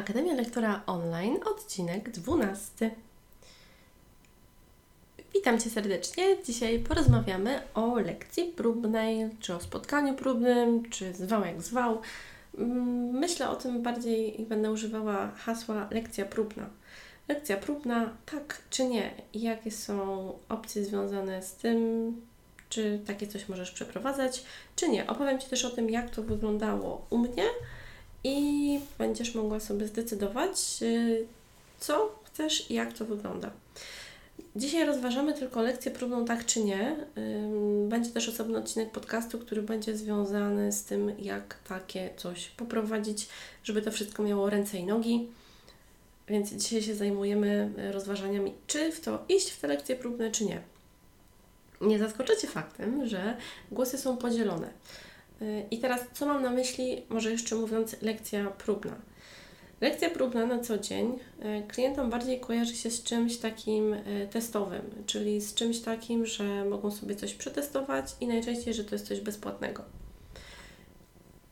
Akademia Lektora Online, odcinek 12. Witam Cię serdecznie. Dzisiaj porozmawiamy o lekcji próbnej, czy o spotkaniu próbnym, czy zwał jak zwał. Mm, myślę o tym bardziej i będę używała hasła lekcja próbna. Lekcja próbna, tak czy nie? Jakie są opcje związane z tym, czy takie coś możesz przeprowadzać, czy nie. Opowiem Ci też o tym, jak to wyglądało u mnie i będziesz mogła sobie zdecydować, y, co chcesz i jak to wygląda. Dzisiaj rozważamy tylko lekcję próbną tak czy nie. Będzie też osobny odcinek podcastu, który będzie związany z tym, jak takie coś poprowadzić, żeby to wszystko miało ręce i nogi. Więc dzisiaj się zajmujemy rozważaniami, czy w to iść w te lekcje próbne, czy nie. Nie zaskoczycie faktem, że głosy są podzielone. I teraz, co mam na myśli, może jeszcze mówiąc, lekcja próbna. Lekcja próbna na co dzień e, klientom bardziej kojarzy się z czymś takim e, testowym, czyli z czymś takim, że mogą sobie coś przetestować i najczęściej, że to jest coś bezpłatnego.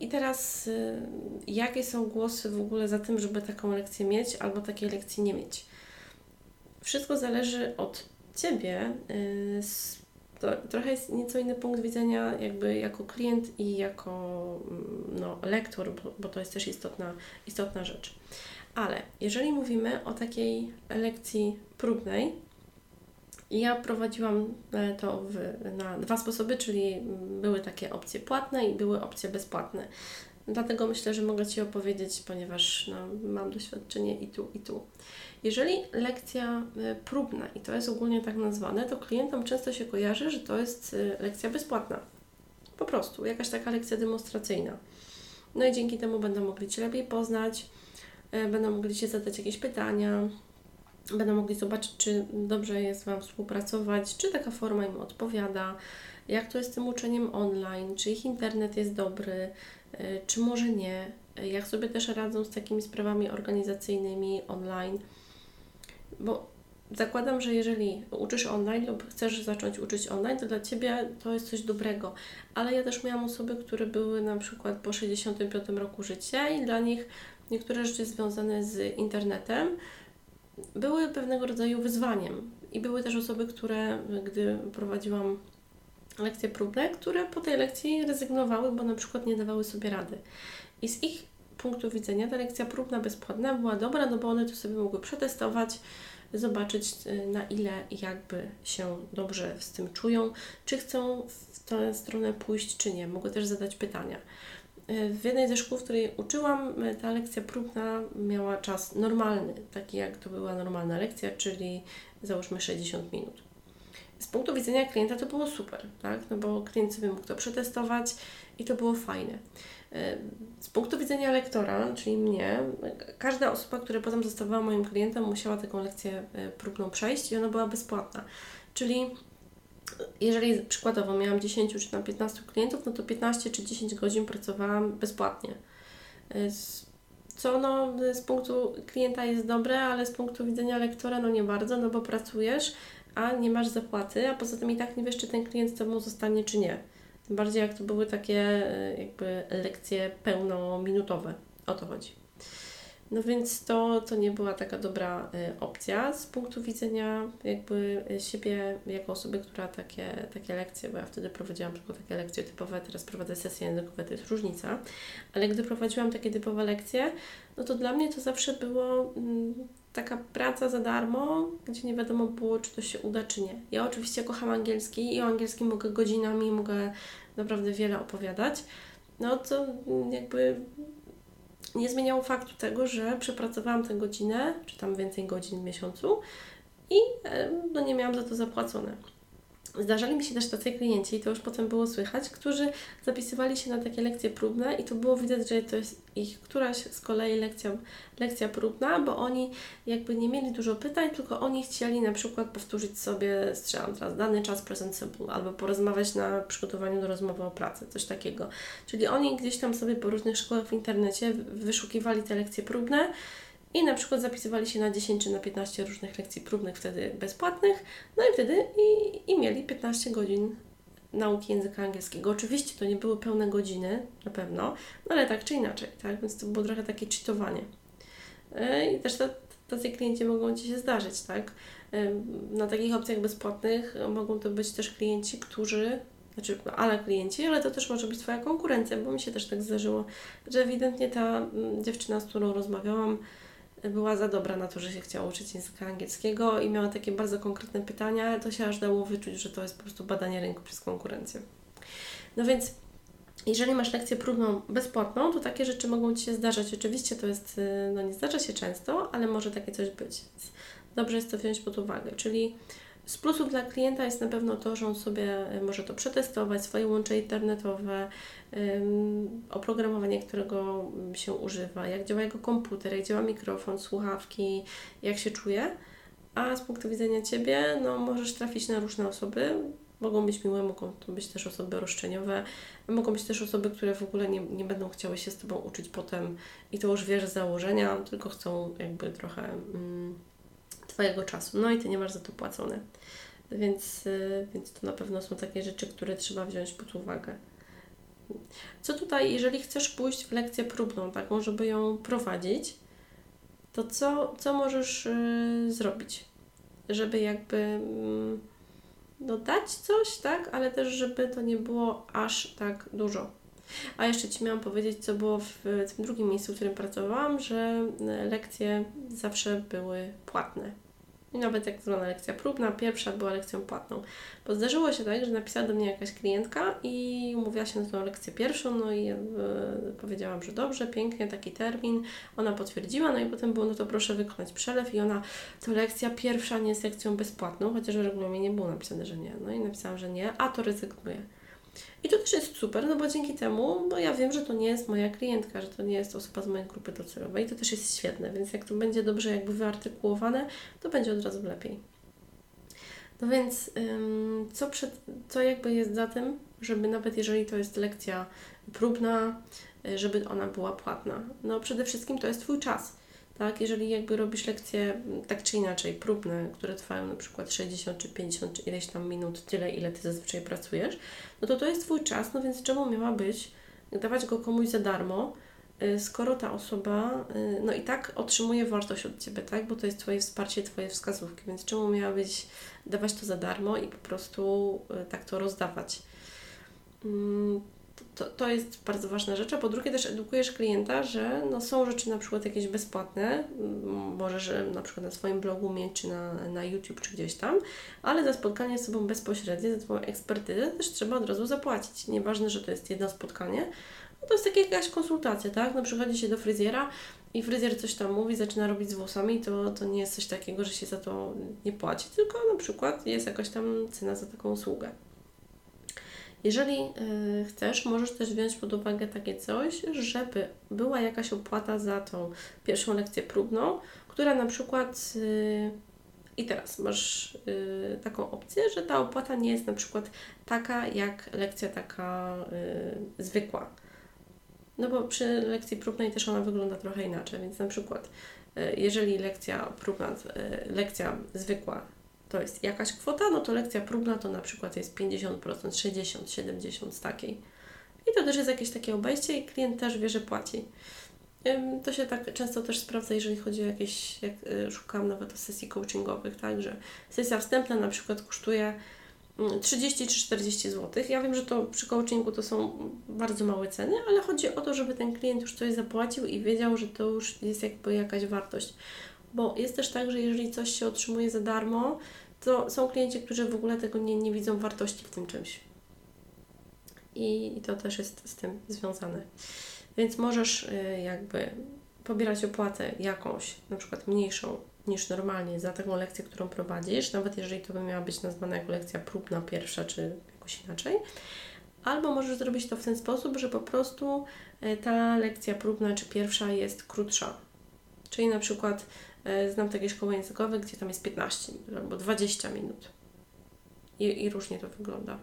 I teraz, e, jakie są głosy w ogóle za tym, żeby taką lekcję mieć albo takiej lekcji nie mieć? Wszystko zależy od Ciebie, to trochę jest nieco inny punkt widzenia jakby jako klient i jako mm, no, lektor, bo, bo to jest też istotna, istotna rzecz. Ale jeżeli mówimy o takiej lekcji próbnej, ja prowadziłam e, to w, na dwa sposoby, czyli były takie opcje płatne i były opcje bezpłatne. Dlatego myślę, że mogę Ci opowiedzieć, ponieważ no, mam doświadczenie i tu, i tu. Jeżeli lekcja e, próbna, i to jest ogólnie tak nazwane, to klientom często się kojarzy, że to jest e, lekcja bezpłatna. Po prostu, jakaś taka lekcja demonstracyjna. No i dzięki temu będą mogli Cię lepiej poznać, e, będą mogli Cię zadać jakieś pytania, będą mogli zobaczyć, czy dobrze jest Wam współpracować, czy taka forma im odpowiada, jak to jest z tym uczeniem online, czy ich internet jest dobry, czy może nie, jak sobie też radzą z takimi sprawami organizacyjnymi online bo zakładam, że jeżeli uczysz online lub chcesz zacząć uczyć online, to dla Ciebie to jest coś dobrego. Ale ja też miałam osoby, które były na przykład po 65 roku życia i dla nich niektóre rzeczy związane z internetem były pewnego rodzaju wyzwaniem. I były też osoby, które, gdy prowadziłam lekcje próbne, które po tej lekcji rezygnowały, bo na przykład nie dawały sobie rady. I z ich punktu widzenia ta lekcja próbna bezpłatna była dobra, no bo one to sobie mogły przetestować, zobaczyć y, na ile jakby się dobrze z tym czują, czy chcą w tę stronę pójść, czy nie. Mogły też zadać pytania. Y, w jednej ze szkół, w której uczyłam, y, ta lekcja próbna miała czas normalny, taki jak to była normalna lekcja, czyli załóżmy 60 minut. Z punktu widzenia klienta to było super, tak? No bo klient sobie mógł to przetestować i to było fajne. Z punktu widzenia lektora, czyli mnie, każda osoba, która potem zostawała moim klientem, musiała taką lekcję e, próbną przejść i ona była bezpłatna. Czyli jeżeli przykładowo miałam 10 czy tam 15 klientów, no to 15 czy 10 godzin pracowałam bezpłatnie. E, co no, z punktu klienta jest dobre, ale z punktu widzenia lektora no nie bardzo, no bo pracujesz, a nie masz zapłaty, a poza tym i tak nie wiesz, czy ten klient Tobą zostanie, czy nie. Tym bardziej jak to były takie e, jakby lekcje pełnominutowe. O to chodzi. No więc to, to nie była taka dobra y, opcja z punktu widzenia jakby siebie jako osoby, która takie, takie lekcje, bo ja wtedy prowadziłam tylko takie lekcje typowe, teraz prowadzę sesje językowe, to jest różnica, ale gdy prowadziłam takie typowe lekcje, no to dla mnie to zawsze było mm, taka praca za darmo, gdzie nie wiadomo było, czy to się uda, czy nie. Ja oczywiście kocham angielski i o angielskim mogę godzinami, mogę naprawdę wiele opowiadać, no to jakby nie zmieniało faktu tego, że przepracowałam tę godzinę, czy tam więcej godzin w miesiącu i no, nie miałam za to zapłacone. Zdarzali mi się też tacy klienci, i to już potem było słychać, którzy zapisywali się na takie lekcje próbne i to było widać, że to jest ich któraś z kolei lekcja, lekcja próbna, bo oni jakby nie mieli dużo pytań, tylko oni chcieli na przykład powtórzyć sobie, strzelam teraz, dany czas present simple, albo porozmawiać na przygotowaniu do rozmowy o pracy, coś takiego. Czyli oni gdzieś tam sobie po różnych szkołach w internecie wyszukiwali te lekcje próbne i na przykład zapisywali się na 10 czy na 15 różnych lekcji próbnych, wtedy bezpłatnych, no i wtedy i, i mieli 15 godzin nauki języka angielskiego. Oczywiście to nie były pełne godziny, na pewno, no ale tak czy inaczej, tak? Więc to było trochę takie cheatowanie. E, I też tacy klienci mogą Ci się zdarzyć, tak? Na takich opcjach bezpłatnych mogą to być też klienci, którzy znaczy ale klienci, ale to też może być Twoja konkurencja, bo mi się też tak zdarzyło, że ewidentnie ta mm, dziewczyna, z którą rozmawiałam, była za dobra na to, że się chciała uczyć języka angielskiego i miała takie bardzo konkretne pytania, to się aż dało wyczuć, że to jest po prostu badanie rynku przez konkurencję. No więc jeżeli masz lekcję próbną bezpłatną, to takie rzeczy mogą Ci się zdarzać. Oczywiście to jest, y, no nie zdarza się często, ale może takie coś być. Dobrze jest to wziąć pod uwagę. Czyli z plusów dla klienta jest na pewno to, że on sobie y, może to przetestować, swoje łącze internetowe, oprogramowanie, którego się używa, jak działa jego komputer, jak działa mikrofon, słuchawki, jak się czuje. A z punktu widzenia Ciebie, no możesz trafić na różne osoby, Mogą być miłe, mogą to być też osoby roszczeniowe, mogą być też osoby, które w ogóle nie, nie będą chciały się z Tobą uczyć potem i to już wiesz z założenia, tylko chcą jakby trochę mm, Twojego czasu. No i Ty nie masz za to płacone. Więc, y, więc to na pewno są takie rzeczy, które trzeba wziąć pod uwagę. Co tutaj, jeżeli chcesz pójść w lekcję próbną, taką, żeby ją prowadzić, to co, co możesz y, zrobić, żeby jakby. Y, no, dać coś, tak, ale też, żeby to nie było aż tak dużo. A jeszcze Ci miałam powiedzieć, co było w tym drugim miejscu, w którym pracowałam, że lekcje zawsze były płatne. I nawet jak zwana lekcja próbna, pierwsza była lekcją płatną. Bo zdarzyło się tak, że napisała do mnie jakaś klientka i umówiła się na tą lekcję pierwszą, no i yy, powiedziałam, że dobrze, pięknie, taki termin. Ona potwierdziła, no i potem było, no to proszę wykonać przelew i ona, to lekcja pierwsza nie jest lekcją bezpłatną, chociaż w regulaminie było napisane, że nie. No i napisałam, że nie, a to rezygnuję. I to też jest super, no bo dzięki temu, no ja wiem, że to nie jest moja klientka, że to nie jest osoba z mojej grupy docelowej i to też jest świetne, więc jak to będzie dobrze jakby wyartykułowane, to będzie od razu lepiej. No więc co, przed, co jakby jest za tym, żeby nawet jeżeli to jest lekcja próbna, y, żeby ona była płatna? No przede wszystkim to jest Twój czas tak? Jeżeli jakby robisz lekcje mm, tak czy inaczej próbne, które trwają na przykład 60 czy 50 czy ileś tam minut, tyle ile Ty zazwyczaj pracujesz, no to to jest Twój czas, no więc czemu miała być, dawać go komuś za darmo, y, skoro ta osoba, y, no i tak otrzymuje wartość od Ciebie, tak? Bo to jest Twoje wsparcie, Twoje wskazówki, więc czemu miałabyś dawać to za darmo i po prostu y, tak to rozdawać? To, to jest bardzo ważna rzecz, a po drugie też edukujesz klienta, że no, są rzeczy na przykład jakieś bezpłatne, możesz na przykład na swoim blogu mieć, czy na, na YouTube, czy gdzieś tam, ale za spotkanie z sobą bezpośrednie, za Twoją ekspertyzę też trzeba od razu zapłacić. Nieważne, że to jest jedno spotkanie, no to jest taka jakaś konsultacja, tak? No przychodzi się do fryzjera i fryzjer coś tam mówi, zaczyna robić z włosami, to, to nie jest coś takiego, że się za to nie płaci, tylko na przykład jest jakaś tam cena za taką usługę. Jeżeli y, chcesz, możesz też wziąć pod uwagę takie coś, żeby była jakaś opłata za tą pierwszą lekcję próbną, która na przykład y, i teraz masz y, taką opcję, że ta opłata nie jest na przykład taka jak lekcja taka zwykła. No bo przy lekcji próbnej też ona wygląda trochę inaczej, więc na przykład jeżeli lekcja próbna, lekcja zwykła to jest jakaś kwota, no to lekcja próbna to na przykład jest 50%, 60, 70 z takiej. I to też jest jakieś takie obejście i klient też wie, że płaci. To się tak często też sprawdza, jeżeli chodzi o jakieś, jak y, szukam nawet o sesji coachingowych, tak, że sesja wstępna na przykład kosztuje 30 mm, czy 40 zł. Ja wiem, że to przy coachingu to są bardzo małe ceny, ale chodzi o to, żeby ten klient już coś zapłacił i wiedział, że to już jest jakby jakaś wartość. Bo jest też tak, że jeżeli coś się otrzymuje za darmo, to są klienci, którzy w ogóle tego nie, nie widzą wartości w tym czymś. I, I to też jest z tym związane. Więc możesz y, jakby pobierać opłatę jakąś, na przykład mniejszą niż normalnie za taką lekcję, którą prowadzisz, nawet jeżeli to by miała być nazwana jako lekcja próbna pierwsza, czy jakoś inaczej. Albo możesz zrobić to w ten sposób, że po prostu y, ta lekcja próbna czy pierwsza jest krótsza. Czyli na przykład znam takie szkoły językowe, gdzie tam jest 15 minut albo 20 minut. I, i różnie to wygląda.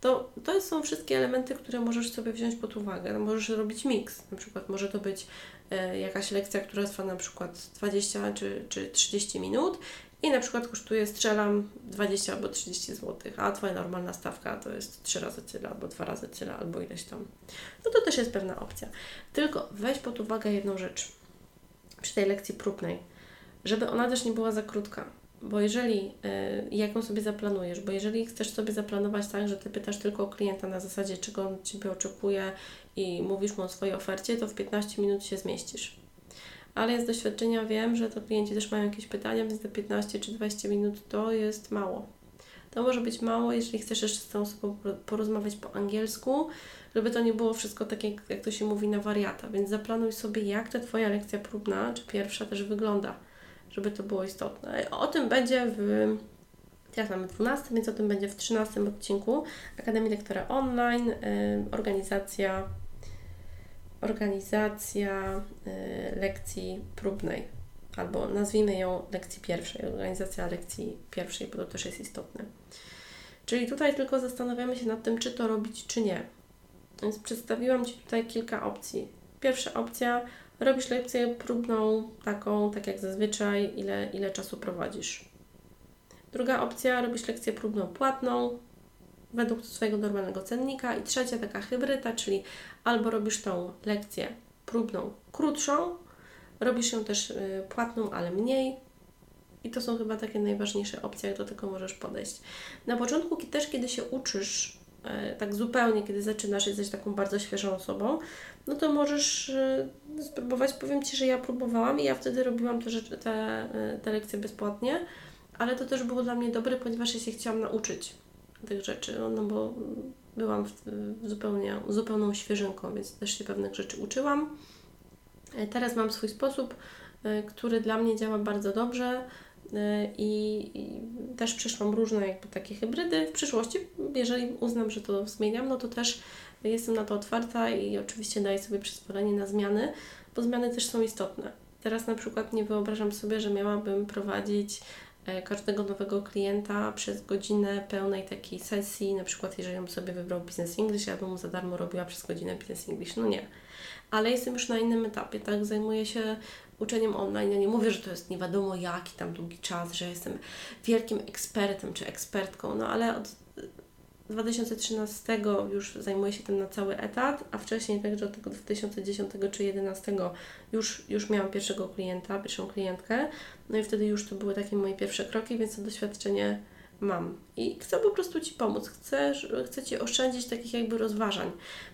To, to są wszystkie elementy, które możesz sobie wziąć pod uwagę. No, możesz robić miks. Na przykład może to być e, jakaś lekcja, która trwa na przykład 20 czy, czy 30 minut i na przykład kosztuje, strzelam 20 albo 30 zł, a Twoja normalna stawka to jest 3 razy tyle, albo 2 razy tyle, albo ileś tam. No to też jest pewna opcja. Tylko weź pod uwagę jedną rzecz przy tej lekcji próbnej, żeby ona też nie była za krótka. Bo jeżeli, y, jaką sobie zaplanujesz, bo jeżeli chcesz sobie zaplanować tak, że Ty pytasz tylko o klienta na zasadzie, czego on Ciebie oczekuje i mówisz mu o swojej ofercie, to w 15 minut się zmieścisz. Ale z doświadczenia wiem, że to klienci też mają jakieś pytania, więc te 15 czy 20 minut to jest mało. To może być mało, jeżeli chcesz jeszcze z tą osobą porozmawiać po angielsku, żeby to nie było wszystko tak, jak, to się mówi na wariata. Więc zaplanuj sobie, jak ta Twoja lekcja próbna, czy pierwsza też wygląda, żeby to było istotne. O tym będzie w teraz mamy 12, więc o tym będzie w 13 odcinku Akademii Lektora Online, yy, organizacja organizacja y, lekcji próbnej, albo nazwijmy ją lekcji pierwszej, organizacja lekcji pierwszej, bo to też jest istotne. Czyli tutaj tylko zastanawiamy się nad tym, czy to robić, czy nie. Więc przedstawiłam Ci tutaj kilka opcji. Pierwsza opcja, robisz lekcję próbną, taką, tak jak zazwyczaj, ile, ile czasu prowadzisz. Druga opcja, robisz lekcję próbną płatną, według swojego normalnego cennika. I trzecia taka hybryda, czyli albo robisz tą lekcję próbną krótszą, robisz ją też y, płatną, ale mniej. I to są chyba takie najważniejsze opcje, jak do tego możesz podejść. Na początku też, kiedy się uczysz, y, tak zupełnie, kiedy zaczynasz, jesteś taką bardzo świeżą osobą, no to możesz y, spróbować. Powiem Ci, że ja próbowałam i ja wtedy robiłam te, te, te lekcje bezpłatnie, ale to też było dla mnie dobre, ponieważ ja się chciałam nauczyć tych rzeczy, no bo byłam w, w zupełnie, zupełną świeżynką, więc też się pewnych rzeczy uczyłam. E, teraz mam swój sposób, e, który dla mnie działa bardzo dobrze e, i, też przeszłam różne jakby takie hybrydy. W przyszłości, jeżeli uznam, że to zmieniam, no to też jestem na to otwarta i oczywiście daję sobie przyzwolenie na zmiany, bo zmiany też są istotne. Teraz na przykład nie wyobrażam sobie, że miałabym prowadzić każdego nowego klienta przez godzinę pełnej takiej sesji, na przykład jeżeli bym sobie wybrał Business English, ja bym mu za darmo robiła przez godzinę Business English. No nie. Ale jestem już na innym etapie, tak? Zajmuję się uczeniem online. Ja nie mówię, że to jest nie wiadomo jaki tam długi czas, że jestem wielkim ekspertem czy ekspertką, no ale od 2013 już zajmuję się tym na cały etat, a wcześniej także od tego 2010 czy 2011 już, już miałam pierwszego klienta, pierwszą klientkę. No i wtedy już to były takie moje pierwsze kroki, więc to doświadczenie mam. I chcę po prostu Ci pomóc, chcę, chcę Ci oszczędzić takich jakby rozważań.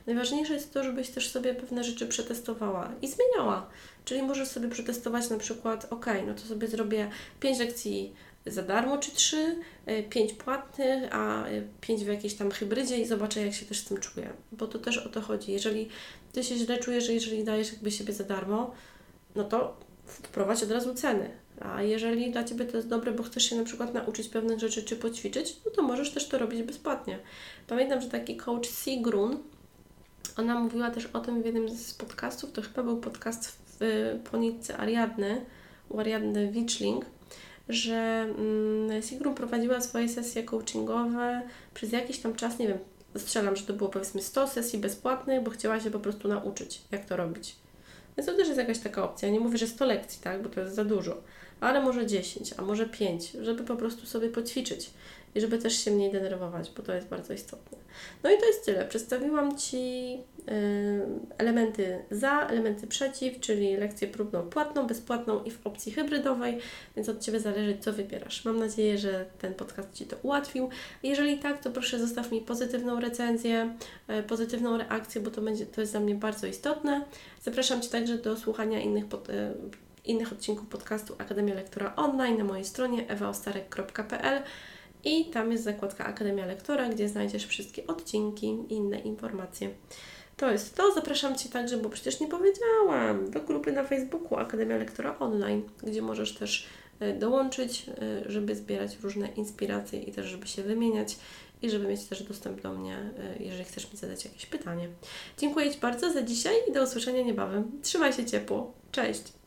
Najważniejsze jest to, żebyś też sobie pewne rzeczy przetestowała i zmieniała. Czyli możesz sobie przetestować na przykład, ok, no to sobie zrobię 5 lekcji za darmo, czy trzy, e, pięć płatnych, a e, pięć w jakiejś tam hybrydzie i zobaczę, jak się też z tym czuję. Bo to też o to chodzi. Jeżeli Ty się źle czujesz, że jeżeli dajesz jakby siebie za darmo, no to wprowadź od razu ceny. A jeżeli dla Ciebie to jest dobre, bo chcesz się na przykład nauczyć pewnych rzeczy czy poćwiczyć, no to możesz też to robić bezpłatnie. Pamiętam, że taki coach Sigrun, ona mówiła też o tym w jednym z podcastów, to chyba był podcast w Ponicy Ariadny, u Ariadny Wiczling, że mm, Sigrun prowadziła swoje sesje coachingowe przez jakiś tam czas, nie wiem, strzelam, że to było powiedzmy 100 sesji bezpłatnych, bo chciała się po prostu nauczyć, jak to robić. Więc to też jest jakaś taka opcja. Nie mówię, że 100 lekcji, tak, bo to jest za dużo, ale może 10, a może 5, żeby po prostu sobie poćwiczyć i żeby też się mniej denerwować, bo to jest bardzo istotne. No i to jest tyle. Przedstawiłam Ci y, elementy za, elementy przeciw, czyli lekcję próbną płatną, bezpłatną i w opcji hybrydowej, więc od Ciebie zależy, co wybierasz. Mam nadzieję, że ten podcast Ci to ułatwił. Jeżeli tak, to proszę zostaw mi pozytywną recenzję, y, pozytywną reakcję, bo to, będzie, to jest dla mnie bardzo istotne. Zapraszam Cię także do słuchania innych pod, y, innych odcinków podcastu Akademia Lektora Online na mojej stronie ewaostarek.pl i tam jest zakładka Akademia Lektora, gdzie znajdziesz wszystkie odcinki i inne informacje. To jest to. Zapraszam Cię także, bo przecież nie powiedziałam, do grupy na Facebooku Akademia Lektora Online, gdzie możesz też e, dołączyć, e, żeby zbierać różne inspiracje i też, żeby się wymieniać i żeby mieć też dostęp do mnie, e, jeżeli chcesz mi zadać jakieś pytanie. Dziękuję Ci bardzo za dzisiaj i do usłyszenia niebawem. Trzymaj się ciepło. Cześć!